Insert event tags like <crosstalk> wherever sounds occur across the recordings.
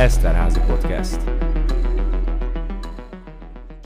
Eszterházi Podcast.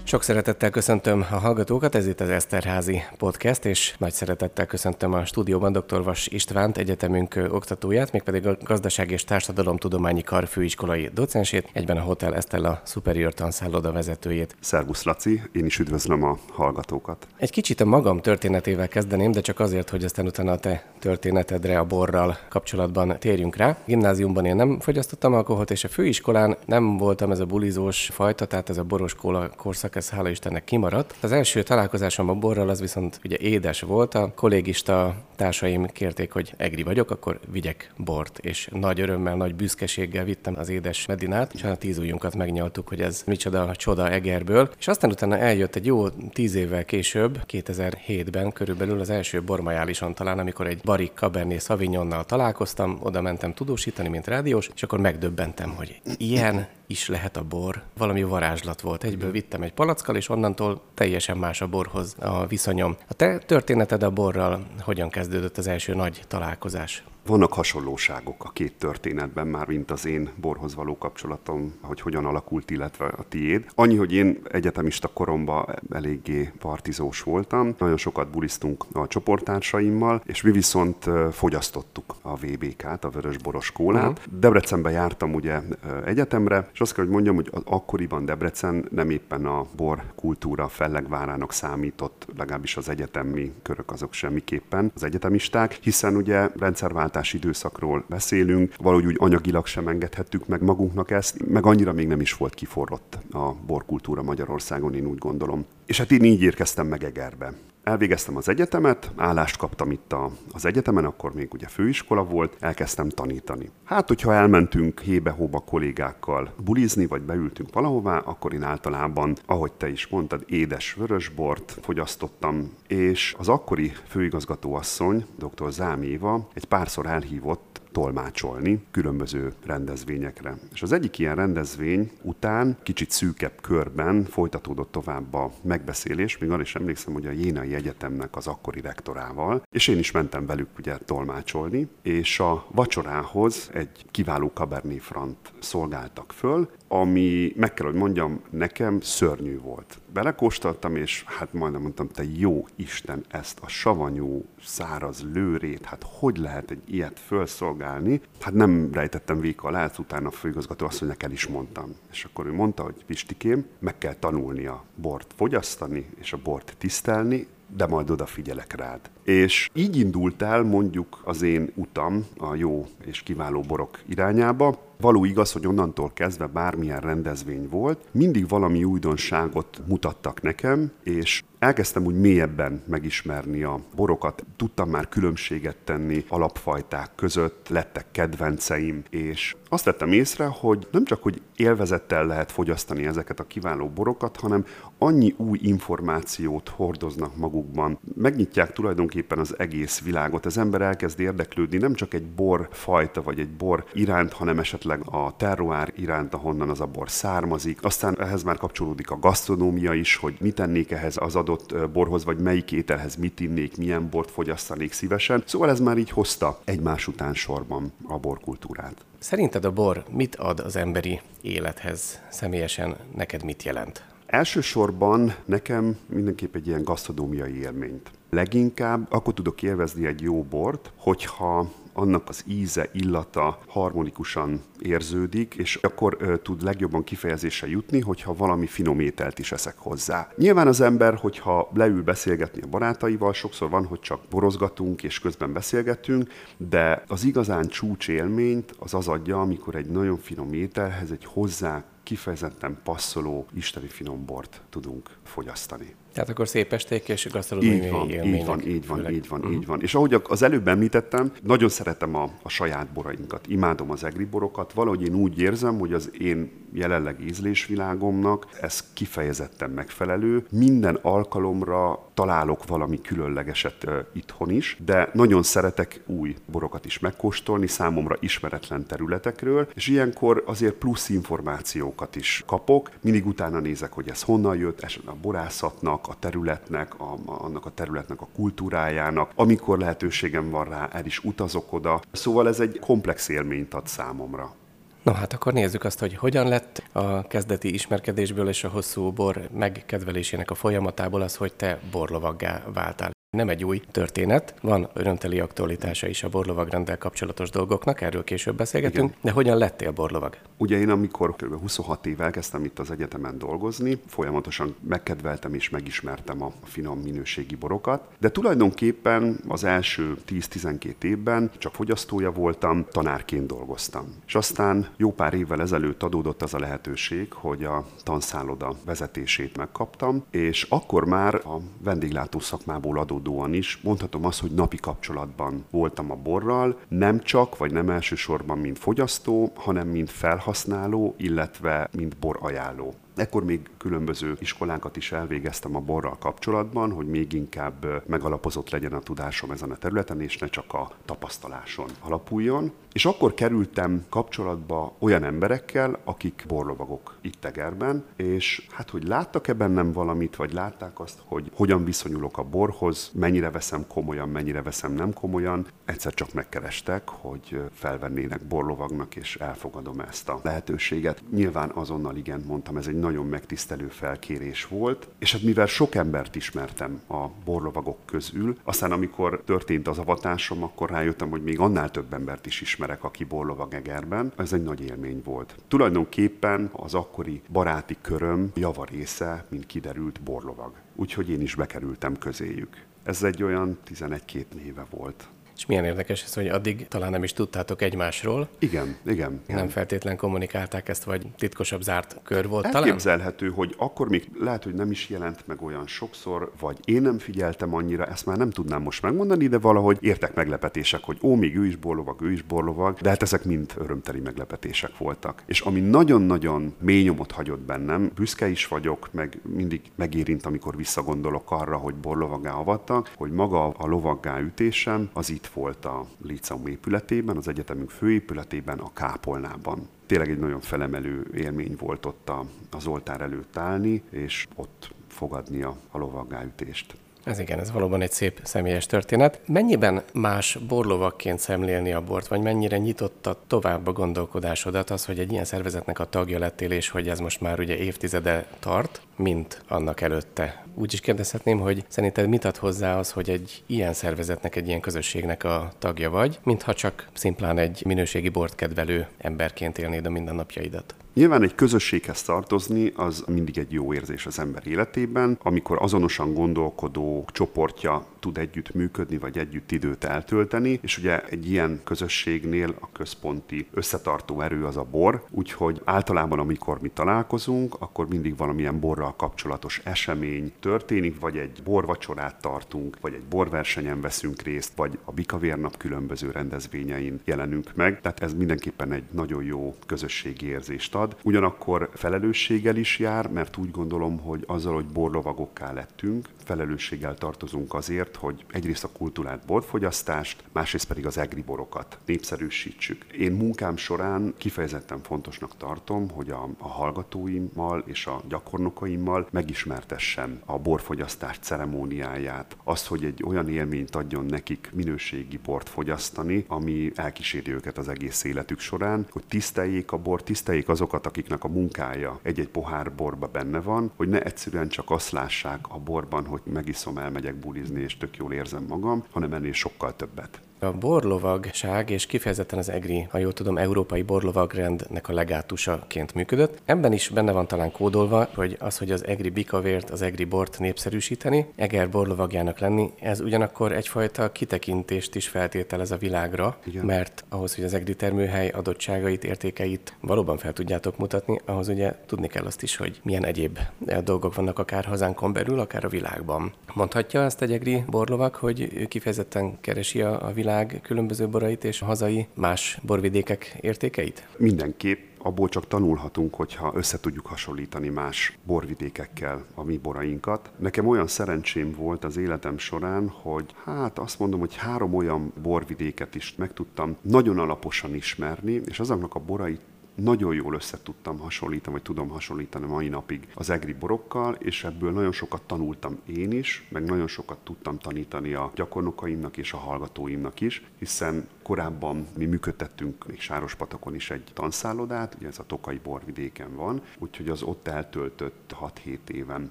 Sok szeretettel köszöntöm a hallgatókat, ez itt az Eszterházi Podcast, és nagy szeretettel köszöntöm a stúdióban dr. Vas Istvánt, egyetemünk oktatóját, mégpedig a Gazdaság és Társadalomtudományi Kar főiskolai docensét, egyben a Hotel Estella Superior tanszálloda vezetőjét. Szervusz Laci, én is üdvözlöm a hallgatókat. Egy kicsit a magam történetével kezdeném, de csak azért, hogy aztán utána a te történetedre a borral kapcsolatban térjünk rá. Gimnáziumban én nem fogyasztottam alkoholt, és a főiskolán nem voltam ez a bulizós fajta, tehát ez a boros kóla korszak, ez hála Istennek kimaradt. Az első találkozásom a borral az viszont ugye édes volt. A kollégista társaim kérték, hogy egri vagyok, akkor vigyek bort, és nagy örömmel, nagy büszkeséggel vittem az édes medinát, és a tíz ujjunkat megnyaltuk, hogy ez micsoda csoda Egerből. És aztán utána eljött egy jó tíz évvel később, 2007-ben körülbelül az első bormajálison talán, amikor egy barik Cabernet Sauvignonnal találkoztam, oda mentem tudósítani, mint rádiós, és akkor megdöbbentem, hogy ilyen is lehet a bor. Valami varázslat volt. Egyből vittem egy palackkal, és onnantól teljesen más a borhoz a viszonyom. A te történeted a borral hogyan kezdődött az első nagy találkozás? Vannak hasonlóságok a két történetben, már mint az én borhoz való kapcsolatom, hogy hogyan alakult, illetve a tiéd. Annyi, hogy én egyetemista koromban eléggé partizós voltam, nagyon sokat bulisztunk a csoporttársaimmal, és mi viszont fogyasztottuk a VBK-t, a vörös boros kólát. Uh-huh. Debrecenbe jártam ugye egyetemre, és azt kell, hogy mondjam, hogy az akkoriban Debrecen nem éppen a bor kultúra fellegvárának számított, legalábbis az egyetemi körök azok semmiképpen, az egyetemisták, hiszen ugye rendszervált váltási időszakról beszélünk, valahogy úgy anyagilag sem engedhettük meg magunknak ezt, meg annyira még nem is volt kiforrott a borkultúra Magyarországon, én úgy gondolom. És hát én így érkeztem meg Egerbe. Elvégeztem az egyetemet, állást kaptam itt a, az egyetemen, akkor még ugye főiskola volt, elkezdtem tanítani. Hát, hogyha elmentünk hébe-hóba kollégákkal bulizni, vagy beültünk valahová, akkor én általában, ahogy te is mondtad, édes vörösbort fogyasztottam, és az akkori főigazgatóasszony, dr. Záméva egy párszor elhívott tolmácsolni különböző rendezvényekre. És az egyik ilyen rendezvény után kicsit szűkebb körben folytatódott tovább a megbeszélés, még arra is emlékszem, hogy a Jénai Egyetemnek az akkori rektorával, és én is mentem velük ugye tolmácsolni, és a vacsorához egy kiváló Cabernet Franc szolgáltak föl, ami meg kell, hogy mondjam, nekem szörnyű volt. Belekóstoltam, és hát majdnem mondtam, te jó Isten, ezt a savanyú, száraz lőrét, hát hogy lehet egy ilyet felszolgálni? Hát nem rejtettem véka alá, utána a főigazgató asszonynak el is mondtam. És akkor ő mondta, hogy Pistikém, meg kell tanulni a bort fogyasztani, és a bort tisztelni, de majd odafigyelek rád. És így indult el mondjuk az én utam a jó és kiváló borok irányába. Való igaz, hogy onnantól kezdve bármilyen rendezvény volt, mindig valami újdonságot mutattak nekem, és elkezdtem úgy mélyebben megismerni a borokat. Tudtam már különbséget tenni alapfajták között, lettek kedvenceim, és azt vettem észre, hogy nem csak, hogy élvezettel lehet fogyasztani ezeket a kiváló borokat, hanem annyi új információt hordoznak magukban. Megnyitják tulajdonképpen az egész világot. Az ember elkezd érdeklődni nem csak egy bor fajta vagy egy bor iránt, hanem esetleg a terroár iránt, ahonnan az a bor származik. Aztán ehhez már kapcsolódik a gasztronómia is, hogy mit tennék ehhez az adott borhoz, vagy melyik ételhez mit innék, milyen bort fogyasztanék szívesen. Szóval ez már így hozta egymás után sorban a borkultúrát. Szerinted a bor mit ad az emberi élethez? Személyesen neked mit jelent? Elsősorban nekem mindenképp egy ilyen gasztronómiai élményt. Leginkább akkor tudok élvezni egy jó bort, hogyha annak az íze, illata harmonikusan érződik, és akkor ö, tud legjobban kifejezésre jutni, hogyha valami finom ételt is eszek hozzá. Nyilván az ember, hogyha leül beszélgetni a barátaival, sokszor van, hogy csak borozgatunk és közben beszélgetünk, de az igazán csúcs élményt az az adja, amikor egy nagyon finom ételhez egy hozzá kifejezetten passzoló isteni finom bort tudunk fogyasztani. Tehát akkor szép esték és gasztronómiai így van, élmények. így van, így van, így van, így van. És ahogy az előbb említettem, nagyon szeretem a, a saját borainkat, imádom az egri borokat. Valahogy én úgy érzem, hogy az én jelenleg ízlésvilágomnak ez kifejezetten megfelelő. Minden alkalomra találok valami különlegeset uh, itthon is, de nagyon szeretek új borokat is megkóstolni, számomra ismeretlen területekről, és ilyenkor azért plusz információkat is kapok. Mindig utána nézek, hogy ez honnan jött, esetleg a borászatnak, a területnek, a, annak a területnek a kultúrájának. Amikor lehetőségem van rá, el is utazok oda. Szóval ez egy komplex élményt ad számomra. Na hát akkor nézzük azt, hogy hogyan lett a kezdeti ismerkedésből és a hosszú bor megkedvelésének a folyamatából az, hogy te borlovaggá váltál. Nem egy új történet, van örömteli aktualitása is a borlovagrenddel kapcsolatos dolgoknak, erről később beszélgetünk, Igen. de hogyan lettél borlovag? Ugye én amikor kb. 26 év elkezdtem itt az egyetemen dolgozni, folyamatosan megkedveltem és megismertem a finom minőségi borokat, de tulajdonképpen az első 10-12 évben csak fogyasztója voltam, tanárként dolgoztam. És aztán jó pár évvel ezelőtt adódott az a lehetőség, hogy a tanszálloda vezetését megkaptam, és akkor már a vendéglátó szakmából adódott adódóan is mondhatom azt, hogy napi kapcsolatban voltam a borral, nem csak, vagy nem elsősorban, mint fogyasztó, hanem mint felhasználó, illetve mint borajánló. Ekkor még különböző iskolánkat is elvégeztem a borral kapcsolatban, hogy még inkább megalapozott legyen a tudásom ezen a területen, és ne csak a tapasztaláson alapuljon. És akkor kerültem kapcsolatba olyan emberekkel, akik borlovagok itt Tegerben, és hát, hogy láttak-e bennem valamit, vagy látták azt, hogy hogyan viszonyulok a borhoz, mennyire veszem komolyan, mennyire veszem nem komolyan, egyszer csak megkerestek, hogy felvennének borlovagnak, és elfogadom ezt a lehetőséget. Nyilván azonnal igen mondtam, ez egy nagyon megtisztelő felkérés volt, és hát mivel sok embert ismertem a borlovagok közül, aztán amikor történt az avatásom, akkor rájöttem, hogy még annál több embert is ismerek, aki borlovag Egerben. Ez egy nagy élmény volt. Tulajdonképpen az akkori baráti köröm java része, mint kiderült, borlovag. Úgyhogy én is bekerültem közéjük. Ez egy olyan 11-2 éve volt. És milyen érdekes ez, hogy addig talán nem is tudtátok egymásról. Igen, igen. Nem igen. feltétlen kommunikálták ezt, vagy titkosabb zárt kör volt talán? Elképzelhető, hogy akkor még lehet, hogy nem is jelent meg olyan sokszor, vagy én nem figyeltem annyira, ezt már nem tudnám most megmondani, de valahogy értek meglepetések, hogy ó, még ő is borlovag, ő is borlovag, de hát ezek mind örömteli meglepetések voltak. És ami nagyon-nagyon mély nyomot hagyott bennem, büszke is vagyok, meg mindig megérint, amikor visszagondolok arra, hogy borlovaggá avattak, hogy maga a lovaggá ütésem az itt itt volt a Liceum épületében, az egyetemünk főépületében, a Kápolnában. Tényleg egy nagyon felemelő élmény volt ott a, az oltár előtt állni, és ott fogadni a, a lovaggáütést. Ez igen, ez valóban egy szép személyes történet. Mennyiben más borlovakként szemlélni a bort, vagy mennyire nyitotta tovább a gondolkodásodat az, hogy egy ilyen szervezetnek a tagja lettél, és hogy ez most már ugye évtizede tart, mint annak előtte? Úgy is kérdezhetném, hogy szerinted mit ad hozzá az, hogy egy ilyen szervezetnek, egy ilyen közösségnek a tagja vagy, mintha csak szimplán egy minőségi bort kedvelő emberként élnéd a mindennapjaidat? Nyilván egy közösséghez tartozni az mindig egy jó érzés az ember életében, amikor azonosan gondolkodó csoportja tud együtt működni, vagy együtt időt eltölteni, és ugye egy ilyen közösségnél a központi összetartó erő az a bor, úgyhogy általában amikor mi találkozunk, akkor mindig valamilyen borral kapcsolatos esemény történik, vagy egy borvacsorát tartunk, vagy egy borversenyen veszünk részt, vagy a Bikavérnap különböző rendezvényein jelenünk meg, tehát ez mindenképpen egy nagyon jó közösségi érzést ad. Ugyanakkor felelősséggel is jár, mert úgy gondolom, hogy azzal, hogy borlovagokká lettünk, felelősséggel tartozunk azért, hogy egyrészt a kultúrát borfogyasztást, másrészt pedig az egri borokat népszerűsítsük. Én munkám során kifejezetten fontosnak tartom, hogy a, a hallgatóimmal és a gyakornokaimmal megismertessem a borfogyasztás ceremóniáját, azt, hogy egy olyan élményt adjon nekik minőségi bort fogyasztani, ami elkíséri őket az egész életük során, hogy tiszteljék a bort, tiszteljék azokat, akiknek a munkája egy-egy pohár borba benne van, hogy ne egyszerűen csak azt lássák a borban, hogy megiszom, elmegyek bulizni, és tök jól érzem magam, hanem ennél sokkal többet. A borlovagság, és kifejezetten az EGRI, ha jól tudom, Európai Borlovagrendnek a legátusaként működött. Ebben is benne van talán kódolva, hogy az, hogy az EGRI bikavért, az EGRI bort népszerűsíteni, Eger borlovagjának lenni, ez ugyanakkor egyfajta kitekintést is feltételez a világra, Igen. mert ahhoz, hogy az EGRI termőhely adottságait, értékeit valóban fel tudjátok mutatni, ahhoz ugye tudni kell azt is, hogy milyen egyéb dolgok vannak akár hazánkon belül, akár a világban. Mondhatja ezt egy EGRI borlovag, hogy kifejezetten keresi a, a világ világ különböző borait és a hazai más borvidékek értékeit? Mindenképp abból csak tanulhatunk, hogyha össze tudjuk hasonlítani más borvidékekkel a mi borainkat. Nekem olyan szerencsém volt az életem során, hogy hát azt mondom, hogy három olyan borvidéket is meg tudtam nagyon alaposan ismerni, és azoknak a borait nagyon jól össze tudtam hasonlítani, vagy tudom hasonlítani mai napig az egri borokkal, és ebből nagyon sokat tanultam én is, meg nagyon sokat tudtam tanítani a gyakornokaimnak és a hallgatóimnak is, hiszen korábban mi működtettünk még Sárospatakon is egy tanszállodát, ugye ez a Tokai borvidéken van, úgyhogy az ott eltöltött 6-7 éven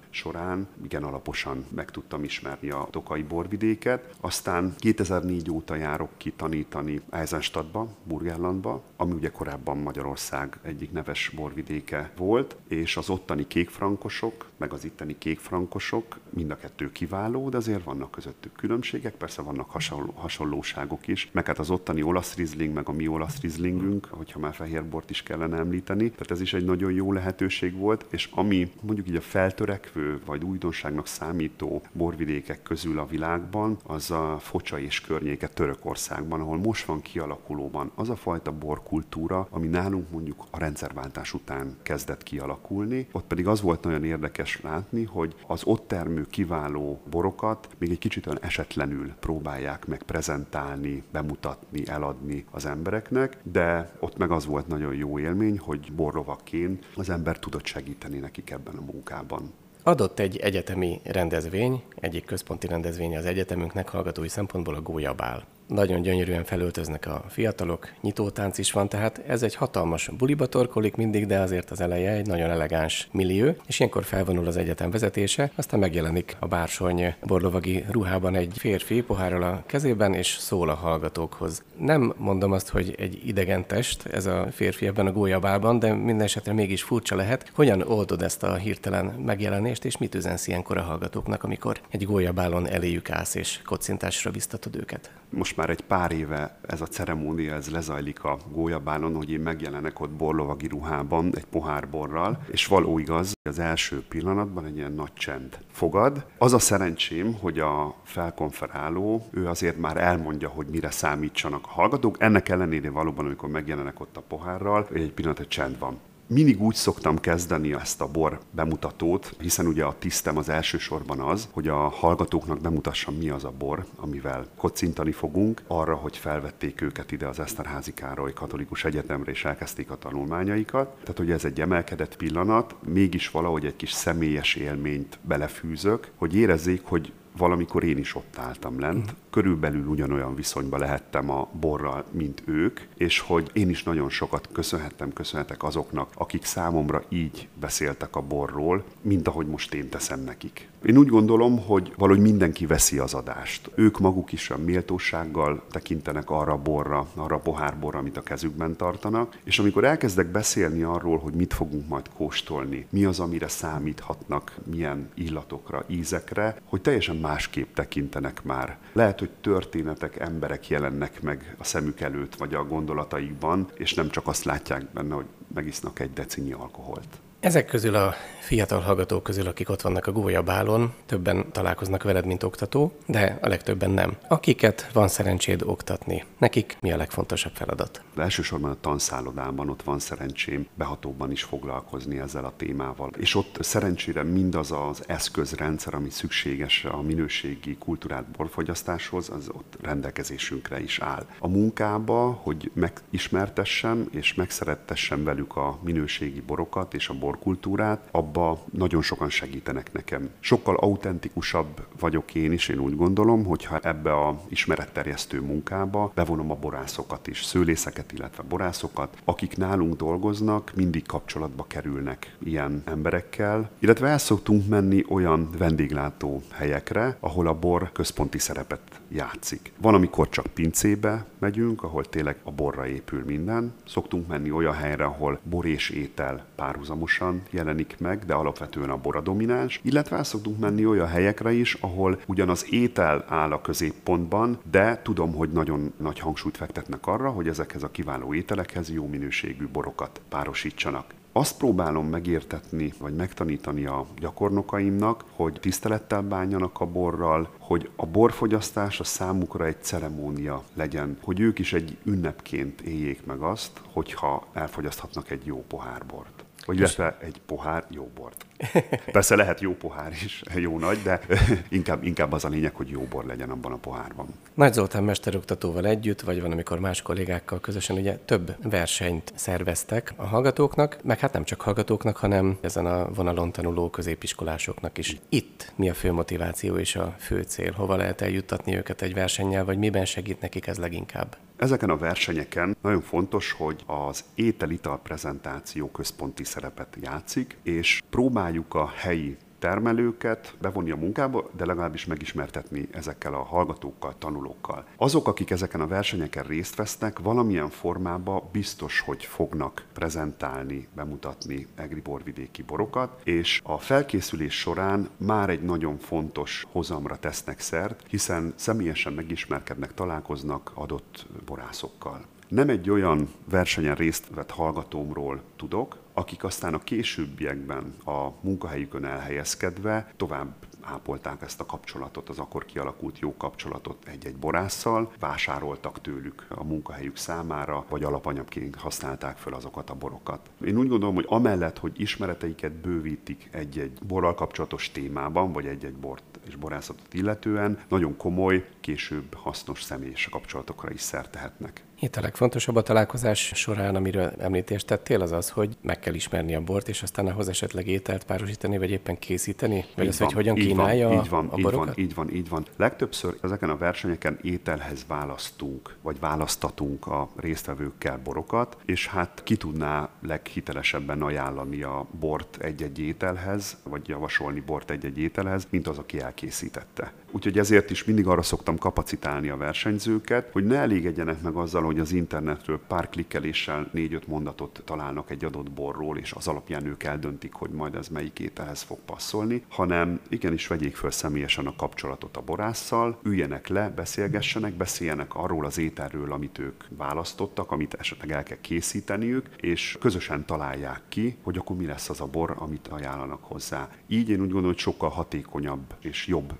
során igen alaposan meg tudtam ismerni a Tokai borvidéket. Aztán 2004 óta járok ki tanítani Eisenstadtba, Burgerlandba, ami ugye korábban Magyarország egyik neves borvidéke volt, és az ottani kékfrankosok, meg az itteni kékfrankosok, mind a kettő kiváló, de azért vannak közöttük különbségek, persze vannak hasonló, hasonlóságok is, meg hát az ottani olasz rizling, meg a mi olasz rizlingünk, hogyha már fehérbort is kellene említeni, tehát ez is egy nagyon jó lehetőség volt, és ami mondjuk így a feltörekvő, vagy újdonságnak számító borvidékek közül a világban, az a Focsa és környéke Törökországban, ahol most van kialakulóban az a fajta borkultúra, ami nálunk mondjuk a rendszerváltás után kezdett kialakulni. Ott pedig az volt nagyon érdekes látni, hogy az ott termő kiváló borokat még egy kicsit olyan esetlenül próbálják meg prezentálni, bemutatni, eladni az embereknek, de ott meg az volt nagyon jó élmény, hogy borlovakként az ember tudott segíteni nekik ebben a munkában. Adott egy egyetemi rendezvény, egyik központi rendezvény az egyetemünknek hallgatói szempontból a Gólyabál nagyon gyönyörűen felöltöznek a fiatalok, nyitótánc is van, tehát ez egy hatalmas buliba torkolik mindig, de azért az eleje egy nagyon elegáns millió, és ilyenkor felvonul az egyetem vezetése, aztán megjelenik a bársony borlovagi ruhában egy férfi pohárral a kezében, és szól a hallgatókhoz. Nem mondom azt, hogy egy idegen test ez a férfi ebben a gólyabálban, de minden esetre mégis furcsa lehet. Hogyan oldod ezt a hirtelen megjelenést, és mit üzensz ilyenkor a hallgatóknak, amikor egy gólyabálon eléjük állsz, és kocintásra biztatod őket? most már egy pár éve ez a ceremónia, ez lezajlik a gólyabálon, hogy én megjelenek ott borlovagi ruhában, egy pohár borral, és való igaz, az első pillanatban egy ilyen nagy csend fogad. Az a szerencsém, hogy a felkonferáló, ő azért már elmondja, hogy mire számítsanak a hallgatók. Ennek ellenére valóban, amikor megjelenek ott a pohárral, egy pillanat, egy csend van mindig úgy szoktam kezdeni ezt a bor bemutatót, hiszen ugye a tisztem az elsősorban az, hogy a hallgatóknak bemutassam, mi az a bor, amivel kocintani fogunk, arra, hogy felvették őket ide az Eszterházi Károly Katolikus Egyetemre, és elkezdték a tanulmányaikat. Tehát, hogy ez egy emelkedett pillanat, mégis valahogy egy kis személyes élményt belefűzök, hogy érezzék, hogy valamikor én is ott álltam lent, körülbelül ugyanolyan viszonyban lehettem a borral, mint ők, és hogy én is nagyon sokat köszönhettem, köszönhetek azoknak, akik számomra így beszéltek a borról, mint ahogy most én teszem nekik. Én úgy gondolom, hogy valahogy mindenki veszi az adást. Ők maguk is a méltósággal tekintenek arra a borra, arra a pohárborra, amit a kezükben tartanak, és amikor elkezdek beszélni arról, hogy mit fogunk majd kóstolni, mi az, amire számíthatnak, milyen illatokra, ízekre, hogy teljesen másképp tekintenek már. Lehet, hogy történetek, emberek jelennek meg a szemük előtt, vagy a gondolataikban, és nem csak azt látják benne, hogy megisznak egy decinyi alkoholt. Ezek közül a fiatal hallgatók közül, akik ott vannak a gólyabálon, többen találkoznak veled, mint oktató, de a legtöbben nem. Akiket van szerencséd oktatni, nekik mi a legfontosabb feladat? De elsősorban a tanszállodában ott van szerencsém behatóban is foglalkozni ezzel a témával. És ott szerencsére mindaz az eszközrendszer, ami szükséges a minőségi kultúrát borfogyasztáshoz, az ott rendelkezésünkre is áll. A munkába, hogy megismertessem és megszerettessem velük a minőségi borokat és a borkultúrát, abba nagyon sokan segítenek nekem. Sokkal autentikusabb vagyok én is, én úgy gondolom, hogyha ebbe a ismeretterjesztő munkába bevonom a borászokat is, szőlészeket, illetve borászokat, akik nálunk dolgoznak, mindig kapcsolatba kerülnek ilyen emberekkel, illetve el szoktunk menni olyan vendéglátó helyekre, ahol a bor központi szerepet játszik. Van, amikor csak pincébe megyünk, ahol tényleg a borra épül minden. Szoktunk menni olyan helyre, ahol bor és étel párhuzamosan jelenik meg, de alapvetően a bor a domináns. Illetve el szoktunk menni olyan helyekre is, ahol ugyan az étel áll a középpontban, de tudom, hogy nagyon nagy hangsúlyt fektetnek arra, hogy ezekhez a kiváló ételekhez jó minőségű borokat párosítsanak. Azt próbálom megértetni, vagy megtanítani a gyakornokaimnak, hogy tisztelettel bánjanak a borral, hogy a borfogyasztás a számukra egy ceremónia legyen, hogy ők is egy ünnepként éljék meg azt, hogyha elfogyaszthatnak egy jó pohár bort. Vagy illetve egy pohár jó bort. <laughs> Persze lehet jó pohár is, jó nagy, de <laughs> inkább, inkább az a lényeg, hogy jó bor legyen abban a pohárban. Nagy Zoltán mesteroktatóval együtt, vagy van, amikor más kollégákkal közösen ugye több versenyt szerveztek a hallgatóknak, meg hát nem csak hallgatóknak, hanem ezen a vonalon tanuló középiskolásoknak is. Itt mi a fő motiváció és a fő cél? Hova lehet eljuttatni őket egy versennyel, vagy miben segít nekik ez leginkább? Ezeken a versenyeken nagyon fontos, hogy az étel-ital prezentáció központi szerepet játszik, és próbáljuk a helyi termelőket bevonni a munkába, de legalábbis megismertetni ezekkel a hallgatókkal, tanulókkal. Azok, akik ezeken a versenyeken részt vesznek, valamilyen formában biztos, hogy fognak prezentálni, bemutatni egri borvidéki borokat, és a felkészülés során már egy nagyon fontos hozamra tesznek szert, hiszen személyesen megismerkednek, találkoznak adott borászokkal. Nem egy olyan versenyen részt vett hallgatómról tudok, akik aztán a későbbiekben a munkahelyükön elhelyezkedve tovább ápolták ezt a kapcsolatot, az akkor kialakult jó kapcsolatot egy-egy borásszal, vásároltak tőlük a munkahelyük számára, vagy alapanyagként használták fel azokat a borokat. Én úgy gondolom, hogy amellett, hogy ismereteiket bővítik egy-egy borral kapcsolatos témában, vagy egy-egy bort és borászatot illetően, nagyon komoly, később hasznos személyes kapcsolatokra is szertehetnek. Itt a legfontosabb a találkozás során, amiről említést tettél, az az, hogy meg kell ismerni a bort, és aztán ahhoz esetleg ételt párosítani, vagy éppen készíteni? Vagy így az, van, hogy hogyan kínálja van, így van, a borokat? Így van, így van, így van. Legtöbbször ezeken a versenyeken ételhez választunk, vagy választatunk a résztvevőkkel borokat, és hát ki tudná leghitelesebben ajánlani a bort egy-egy ételhez, vagy javasolni bort egy-egy ételhez, mint az, aki elkészítette. Úgyhogy ezért is mindig arra szoktam kapacitálni a versenyzőket, hogy ne elégedjenek meg azzal, hogy az internetről pár klikkeléssel négy-öt mondatot találnak egy adott borról, és az alapján ők eldöntik, hogy majd ez melyik ételhez fog passzolni, hanem igenis vegyék föl személyesen a kapcsolatot a borásszal, üljenek le, beszélgessenek, beszéljenek arról az ételről, amit ők választottak, amit esetleg el kell készíteniük, és közösen találják ki, hogy akkor mi lesz az a bor, amit ajánlanak hozzá. Így én úgy gondolom, hogy sokkal hatékonyabb és jobb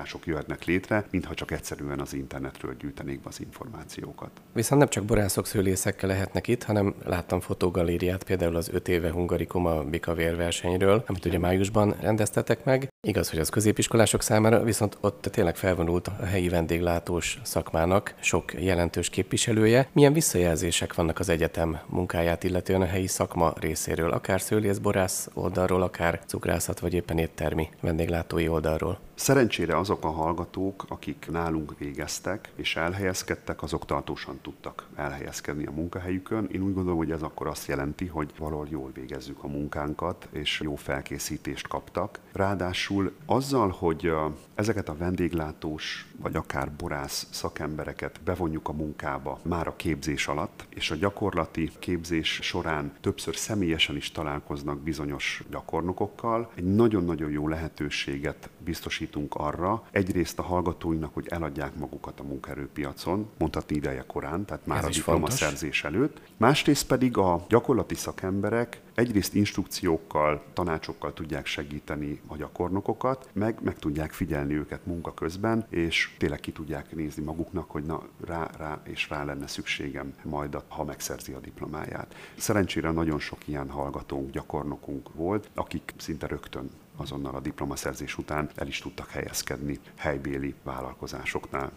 párosítások jöhetnek létre, mintha csak egyszerűen az internetről gyűjtenék be az információkat. Viszont nem csak borászok, szőlészekkel lehetnek itt, hanem láttam fotogalériát például az 5 éve Hungarikum a Bikavér versenyről, amit ugye májusban rendeztetek meg. Igaz, hogy az középiskolások számára, viszont ott tényleg felvonult a helyi vendéglátós szakmának sok jelentős képviselője. Milyen visszajelzések vannak az egyetem munkáját, illetően a helyi szakma részéről, akár szőlészborász oldalról, akár cukrászat, vagy éppen éttermi vendéglátói oldalról? Szerencsére azok a hallgatók, akik nálunk végeztek és elhelyezkedtek, azok tartósan tudtak elhelyezkedni a munkahelyükön. Én úgy gondolom, hogy ez akkor azt jelenti, hogy valahol jól végezzük a munkánkat, és jó felkészítést kaptak. Ráadásul azzal, hogy ezeket a vendéglátós vagy akár borász szakembereket bevonjuk a munkába már a képzés alatt, és a gyakorlati képzés során többször személyesen is találkoznak bizonyos gyakornokokkal, egy nagyon-nagyon jó lehetőséget biztosítunk arra, egyrészt a hallgatóinak, hogy eladják magukat a munkaerőpiacon, mondhatni ideje korán, tehát már Ez a diplomaszerzés előtt, másrészt pedig a gyakorlati szakemberek egyrészt instrukciókkal, tanácsokkal tudják segíteni a gyakornokokat, meg meg tudják figyelni őket munka közben, és tényleg ki tudják nézni maguknak, hogy na rá, rá és rá lenne szükségem majd, ha megszerzi a diplomáját. Szerencsére nagyon sok ilyen hallgatónk, gyakornokunk volt, akik szinte rögtön azonnal a diplomaszerzés után el is tudtak helyezkedni helybéli vállalkozásoknál.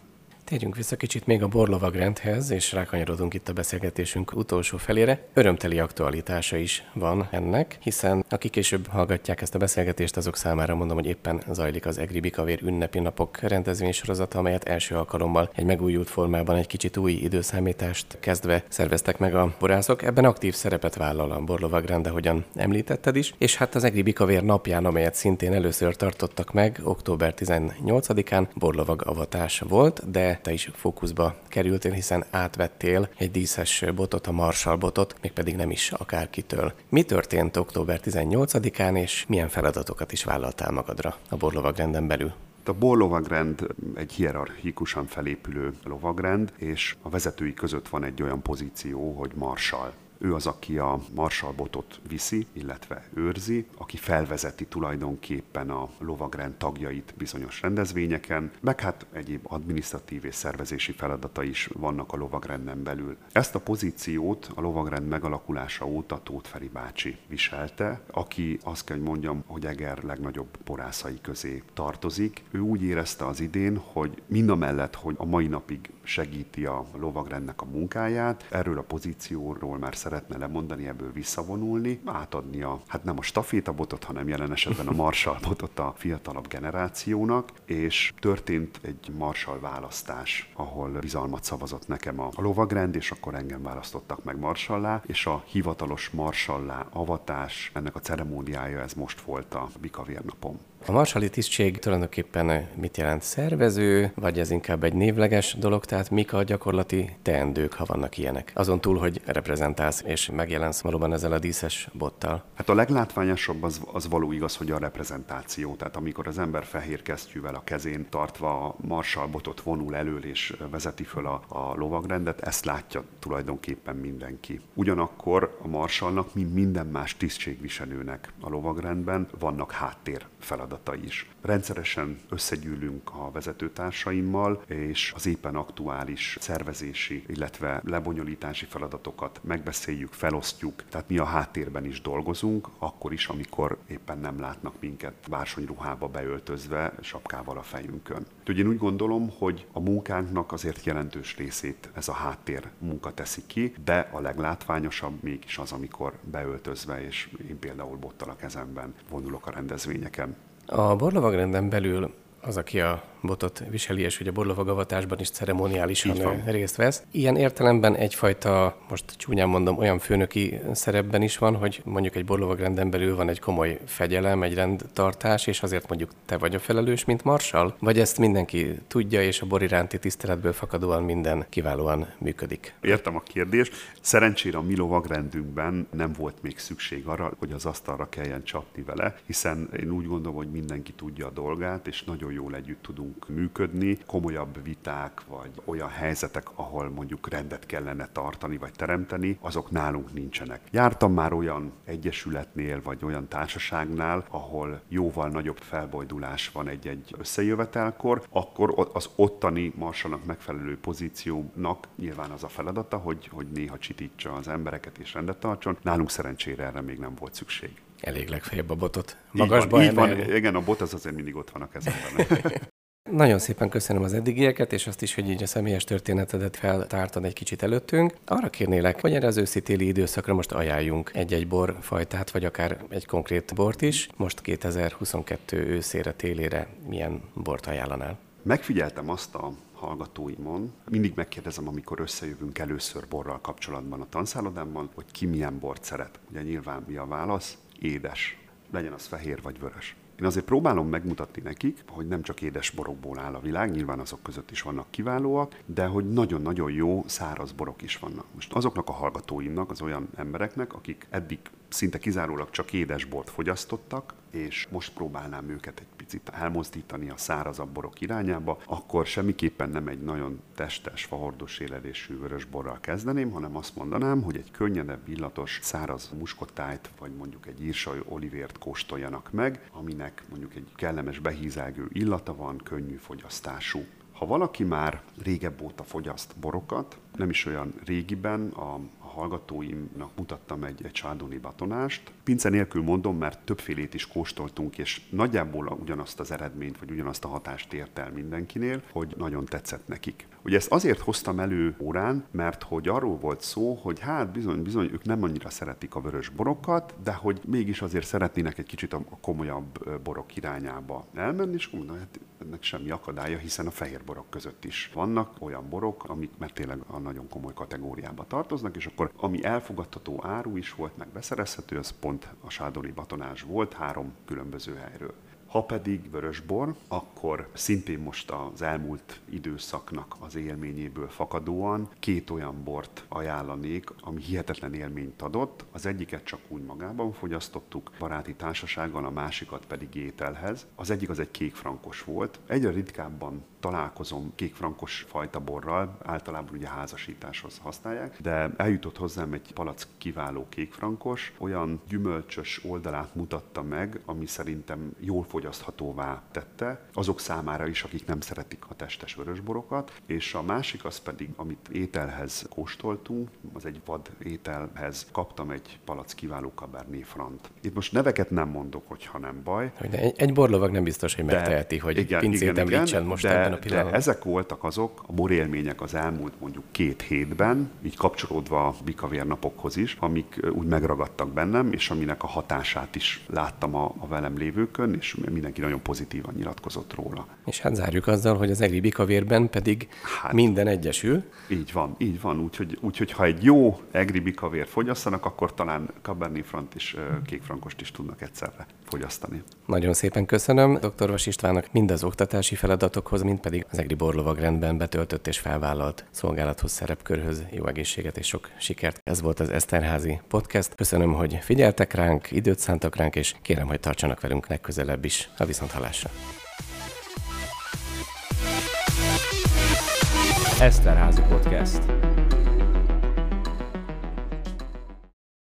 Térjünk vissza kicsit még a borlovagrendhez, és rákanyarodunk itt a beszélgetésünk utolsó felére. Örömteli aktualitása is van ennek, hiszen akik később hallgatják ezt a beszélgetést, azok számára mondom, hogy éppen zajlik az Egri Bikavér ünnepi napok rendezvénysorozata, amelyet első alkalommal egy megújult formában egy kicsit új időszámítást kezdve szerveztek meg a borászok. Ebben aktív szerepet vállal a borlovagrend, ahogyan említetted is, és hát az Egri Bikavér napján, amelyet szintén először tartottak meg, október 18-án borlovag avatás volt, de te is fókuszba kerültél, hiszen átvettél egy díszes botot, a Marshall botot, mégpedig nem is akárkitől. Mi történt október 18-án, és milyen feladatokat is vállaltál magadra a borlovagrenden belül? A borlovagrend egy hierarchikusan felépülő lovagrend, és a vezetői között van egy olyan pozíció, hogy marsal. Ő az, aki a marsalbotot viszi, illetve őrzi, aki felvezeti tulajdonképpen a lovagrend tagjait bizonyos rendezvényeken, meg hát egyéb adminisztratív és szervezési feladata is vannak a lovagrenden belül. Ezt a pozíciót a lovagrend megalakulása óta Tóth Feri bácsi viselte, aki azt kell, hogy mondjam, hogy Eger legnagyobb borászai közé tartozik. Ő úgy érezte az idén, hogy mind a mellett, hogy a mai napig segíti a lovagrendnek a munkáját, erről a pozícióról már szeretne lemondani, ebből visszavonulni, átadni a, hát nem a stafétabotot, hanem jelen esetben a marsalbotot a fiatalabb generációnak, és történt egy marsal választás, ahol bizalmat szavazott nekem a lovagrend, és akkor engem választottak meg marsallá, és a hivatalos marsallá avatás, ennek a ceremóniája ez most volt a bikavérnapom. A marsali tisztség tulajdonképpen mit jelent? Szervező, vagy ez inkább egy névleges dolog? Tehát mik a gyakorlati teendők, ha vannak ilyenek? Azon túl, hogy reprezentálsz és megjelensz valóban ezzel a díszes bottal. Hát a leglátványosabb az, az való igaz, hogy a reprezentáció. Tehát amikor az ember fehér kesztyűvel a kezén tartva a marsalbotot vonul elől és vezeti föl a, a lovagrendet, ezt látja tulajdonképpen mindenki. Ugyanakkor a marsalnak, mint minden más tisztségviselőnek a lovagrendben vannak háttér feladatai is. Rendszeresen összegyűlünk a vezetőtársaimmal, és az éppen aktuális szervezési, illetve lebonyolítási feladatokat megbeszéljük, felosztjuk, tehát mi a háttérben is dolgozunk, akkor is, amikor éppen nem látnak minket bársonyruhába beöltözve, sapkával a fejünkön. Úgyhogy én úgy gondolom, hogy a munkánknak azért jelentős részét ez a háttér munka teszi ki, de a leglátványosabb mégis az, amikor beöltözve, és én például bottal a kezemben vonulok a rendezvényeken. A borlovagrenden belül az, aki a botot viseli, és hogy a borlovagavatásban is ceremoniálisan részt vesz. Ilyen értelemben egyfajta, most csúnyán mondom, olyan főnöki szerepben is van, hogy mondjuk egy borlovagrenden belül van egy komoly fegyelem, egy rendtartás, és azért mondjuk te vagy a felelős, mint marsal? Vagy ezt mindenki tudja, és a bor iránti tiszteletből fakadóan minden kiválóan működik? Értem a kérdést. Szerencsére a mi lovagrendünkben nem volt még szükség arra, hogy az asztalra kelljen csapni vele, hiszen én úgy gondolom, hogy mindenki tudja a dolgát, és nagyon jól együtt tudunk működni. Komolyabb viták, vagy olyan helyzetek, ahol mondjuk rendet kellene tartani, vagy teremteni, azok nálunk nincsenek. Jártam már olyan egyesületnél, vagy olyan társaságnál, ahol jóval nagyobb felbojdulás van egy-egy összejövetelkor, akkor az ottani marsalnak megfelelő pozíciónak nyilván az a feladata, hogy, hogy néha csitítsa az embereket és rendet tartson. Nálunk szerencsére erre még nem volt szükség. Elég legfeljebb a botot. Magasba így van, így van, igen, a bot az azért mindig ott van a kezemben. <laughs> Nagyon szépen köszönöm az eddigieket, és azt is, hogy így a személyes történetedet feltártad egy kicsit előttünk. Arra kérnélek, hogy erre az őszi-téli időszakra most ajánljunk egy-egy borfajtát, vagy akár egy konkrét bort is. Most 2022 őszére, télére milyen bort ajánlanál? Megfigyeltem azt a hallgatóimon. Mindig megkérdezem, amikor összejövünk először borral kapcsolatban a tanszállodámban, hogy ki milyen bort szeret. Ugye nyilván mi a válasz? Édes. Legyen az fehér vagy vörös. Én azért próbálom megmutatni nekik, hogy nem csak édes borokból áll a világ, nyilván azok között is vannak kiválóak, de hogy nagyon-nagyon jó száraz borok is vannak. Most azoknak a hallgatóimnak, az olyan embereknek, akik eddig szinte kizárólag csak édesbort fogyasztottak, és most próbálnám őket egy picit elmozdítani a szárazabb borok irányába, akkor semmiképpen nem egy nagyon testes, fahordos éledésű vörös borral kezdeném, hanem azt mondanám, hogy egy könnyedebb, illatos, száraz muskotájt, vagy mondjuk egy írsaj olivért kóstoljanak meg, aminek mondjuk egy kellemes behízelgő illata van, könnyű fogyasztású. Ha valaki már régebb óta fogyaszt borokat, nem is olyan régiben, a hallgatóimnak mutattam egy, egy csádoni batonást. Pince nélkül mondom, mert többfélét is kóstoltunk, és nagyjából ugyanazt az eredményt, vagy ugyanazt a hatást ért el mindenkinél, hogy nagyon tetszett nekik. Ugye ezt azért hoztam elő órán, mert hogy arról volt szó, hogy hát bizony, bizony ők nem annyira szeretik a vörös borokat, de hogy mégis azért szeretnének egy kicsit a komolyabb borok irányába elmenni, és mondom, hát ennek semmi akadálya, hiszen a fehér borok között is vannak olyan borok, amik mert tényleg a nagyon komoly kategóriába tartoznak, és akkor ami elfogadható áru is volt, meg beszerezhető, az pont a sádoni batonás volt három különböző helyről. Ha pedig vörösbor, akkor szintén most az elmúlt időszaknak az élményéből fakadóan két olyan bort ajánlanék, ami hihetetlen élményt adott. Az egyiket csak úgy magában fogyasztottuk, baráti társasággal, a másikat pedig ételhez. Az egyik az egy kék frankos volt. Egyre ritkábban találkozom kékfrankos fajta borral, általában ugye házasításhoz használják, de eljutott hozzám egy palack kiváló kékfrankos, olyan gyümölcsös oldalát mutatta meg, ami szerintem jól fogyaszthatóvá tette, azok számára is, akik nem szeretik a testes vörösborokat, és a másik az pedig, amit ételhez kóstoltunk, az egy vad ételhez kaptam egy palack kiváló Cabernet Franc. Itt most neveket nem mondok, hogyha nem baj. De egy, egy borlovag nem biztos, hogy megteheti, hogy igen, pincét igen, említsen most de, ebben pillanatban. De ezek voltak azok a borélmények az elmúlt mondjuk két hétben, így kapcsolódva a bikavér napokhoz is, amik úgy megragadtak bennem, és aminek a hatását is láttam a, a velem lévőkön, és mindenki nagyon pozitívan nyilatkozott róla. És hát zárjuk azzal, hogy az egri bikavérben pedig hát, minden egyesül. Így van, így van. Úgyhogy, úgyhogy ha egy jó egri bikavér fogyasztanak, akkor talán Cabernet Franc és kékfrankost is tudnak egyszerre fogyasztani. Nagyon szépen köszönöm dr. Vas Istvánnak mind az oktatási feladatokhoz, mind pedig az egri borlovagrendben betöltött és felvállalt szolgálathoz, szerepkörhöz jó egészséget és sok sikert. Ez volt az Eszterházi podcast. Köszönöm, hogy figyeltek ránk, időt szántak ránk, és kérem, hogy tartsanak velünk legközelebb is a viszonthallásra. Eszterházi podcast.